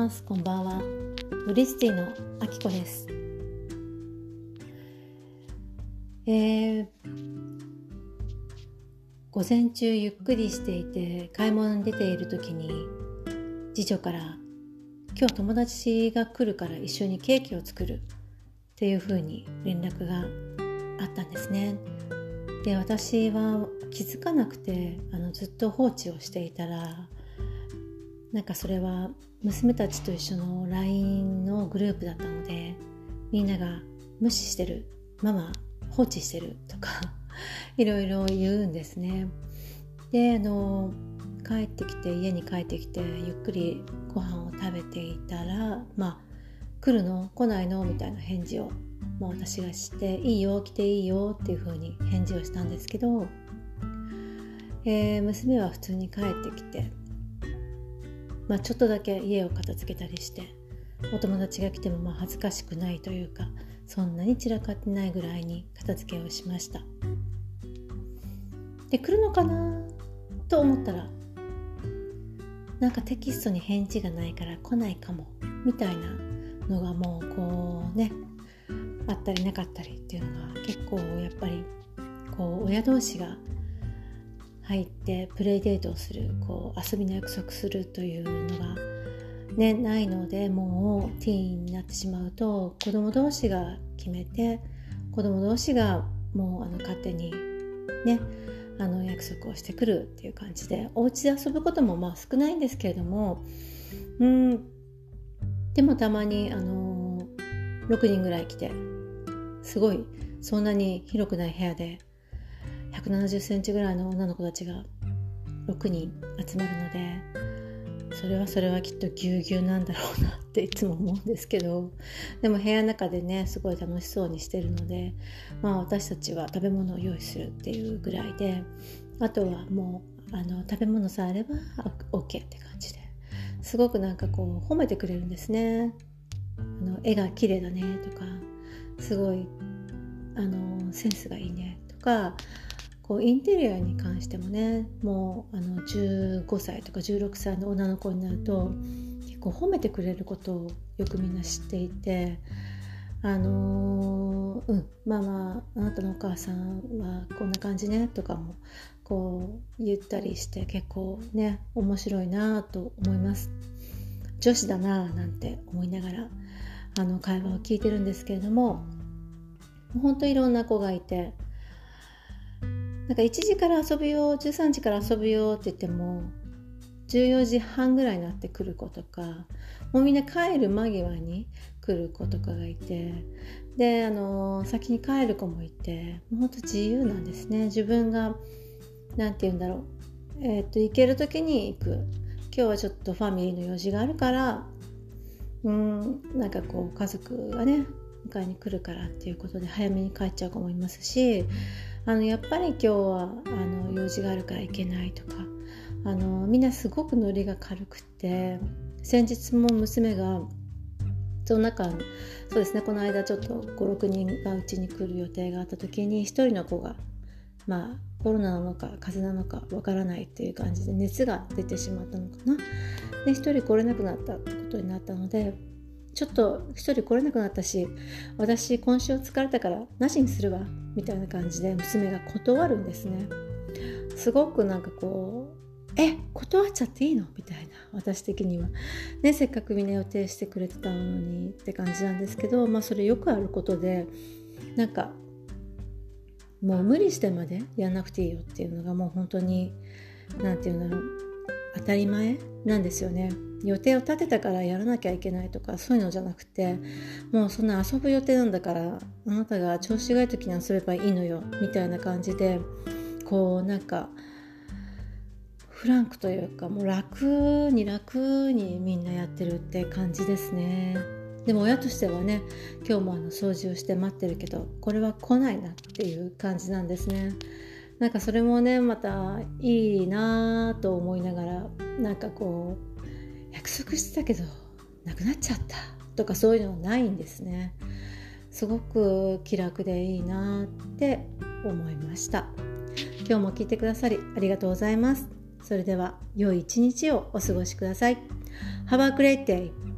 ます。こんばんは。ノリスティのあきこです。えー、午前中ゆっくりしていて買い物に出ている時に次女から今日友達が来るから一緒にケーキを作るっていう風に連絡があったんですね。で私は気づかなくてあのずっと放置をしていたらなんかそれは娘たちと一緒の LINE のグループだったのでみんなが無視してるママ放置してるとか いろいろ言うんですね。であの帰ってきて家に帰ってきてゆっくりご飯を食べていたらまあ来るの？来ないの？みたいな返事を、まあ、私がしていいよ来ていいよっていう風に返事をしたんですけど、えー、娘は普通に帰ってきてまあ、ちょっとだけ家を片付けたりしてお友達が来てもまあ恥ずかしくないというかそんなに散らかってないぐらいに片付けをしました。で来るのかな？と思ったらなんかテキストに返事がないから来ないかもみたいなのがもうこうねあったりなかったりっていうのが結構やっぱりこう親同士が入ってプレイデートをするこう遊びの約束するというのが、ね、ないのでもうティーンになってしまうと子供同士が決めて子供同士がもうあの勝手にねあの約束をしてくるっていう感じでお家で遊ぶこともまあ少ないんですけれどもうんでもたまにあの6人ぐらい来てすごいそんなに広くない部屋で170センチぐらいの女の子たちが6人集まるのでそれはそれはきっとぎゅうぎゅうなんだろうなっていつも思うんですけどでも部屋の中でねすごい楽しそうにしてるのでまあ私たちは食べ物を用意するっていうぐらいであとはもうあの食べ物さえあれば OK って感じですごくなんかこう褒めてくれるんですね。あの絵が綺麗だねとかすごいあのセンスがいいねとかこうインテリアに関してもねもうあの15歳とか16歳の女の子になると結構褒めてくれることをよくみんな知っていてあのー、うんまあまああなたのお母さんはこんな感じねとかもこう言ったりして結構ね面白いなと思います。女子だななんて思いながらあの会話を聞いてるんですけれども本当いろんな子がいてなんか1時から遊ぶよ13時から遊ぶよって言っても14時半ぐらいになってくる子とかもうみんな帰る間際に来る子とかがいてであの先に帰る子もいてもうほんと自由なんですね。自分が何て言うんだろう。えっ、と行ける時に行く。今日はちょっとファミリーの用事があるからうんなんかこう家族がね迎えに来るからっていうことで早めに帰っちゃう子もいますしあのやっぱり今日はあの用事があるから行けないとかあのみんなすごくノリが軽くて先日も娘がその中そうですねこの間ちょっと56人がうちに来る予定があった時に1人の子がまあコロナなのか風邪なのかわからないっていう感じで熱が出てしまったのかな。で1人来れなくなったってことになったのでちょっと一人来れなくなったし私今週疲れたからなしにするわみたいな感じで娘が断るんですね。すごくなんかこうえ断っちゃっていいの？みたいな私的には。ねせっかくみんな予定してくれてたのにって感じなんですけどまあそれよくあることでなんかもう無理してまでやんなくていいよっていうのがもう本当に何て言うんだろう。当たり前なんですよね。予定を立てたからやらなきゃいけないとかそういうのじゃなくてもうそんな遊ぶ予定なんだからあなたが調子がいい時に遊べばいいのよみたいな感じでこうなんかフランクというかもう楽に楽にみんなやってるって感じですね。でも親としてはね今日もあの掃除をして待ってるけどこれは来ないなっていう感じなんですね。なんかそれもねまたいいなと思いながらなんかこう約束してたけどなくなっちゃったとかそういうのはないんですね。すごく気楽でいいなって思いました。今日も聞いてくださりありがとうございます。それでは良い一日をお過ごしください。Have a great day!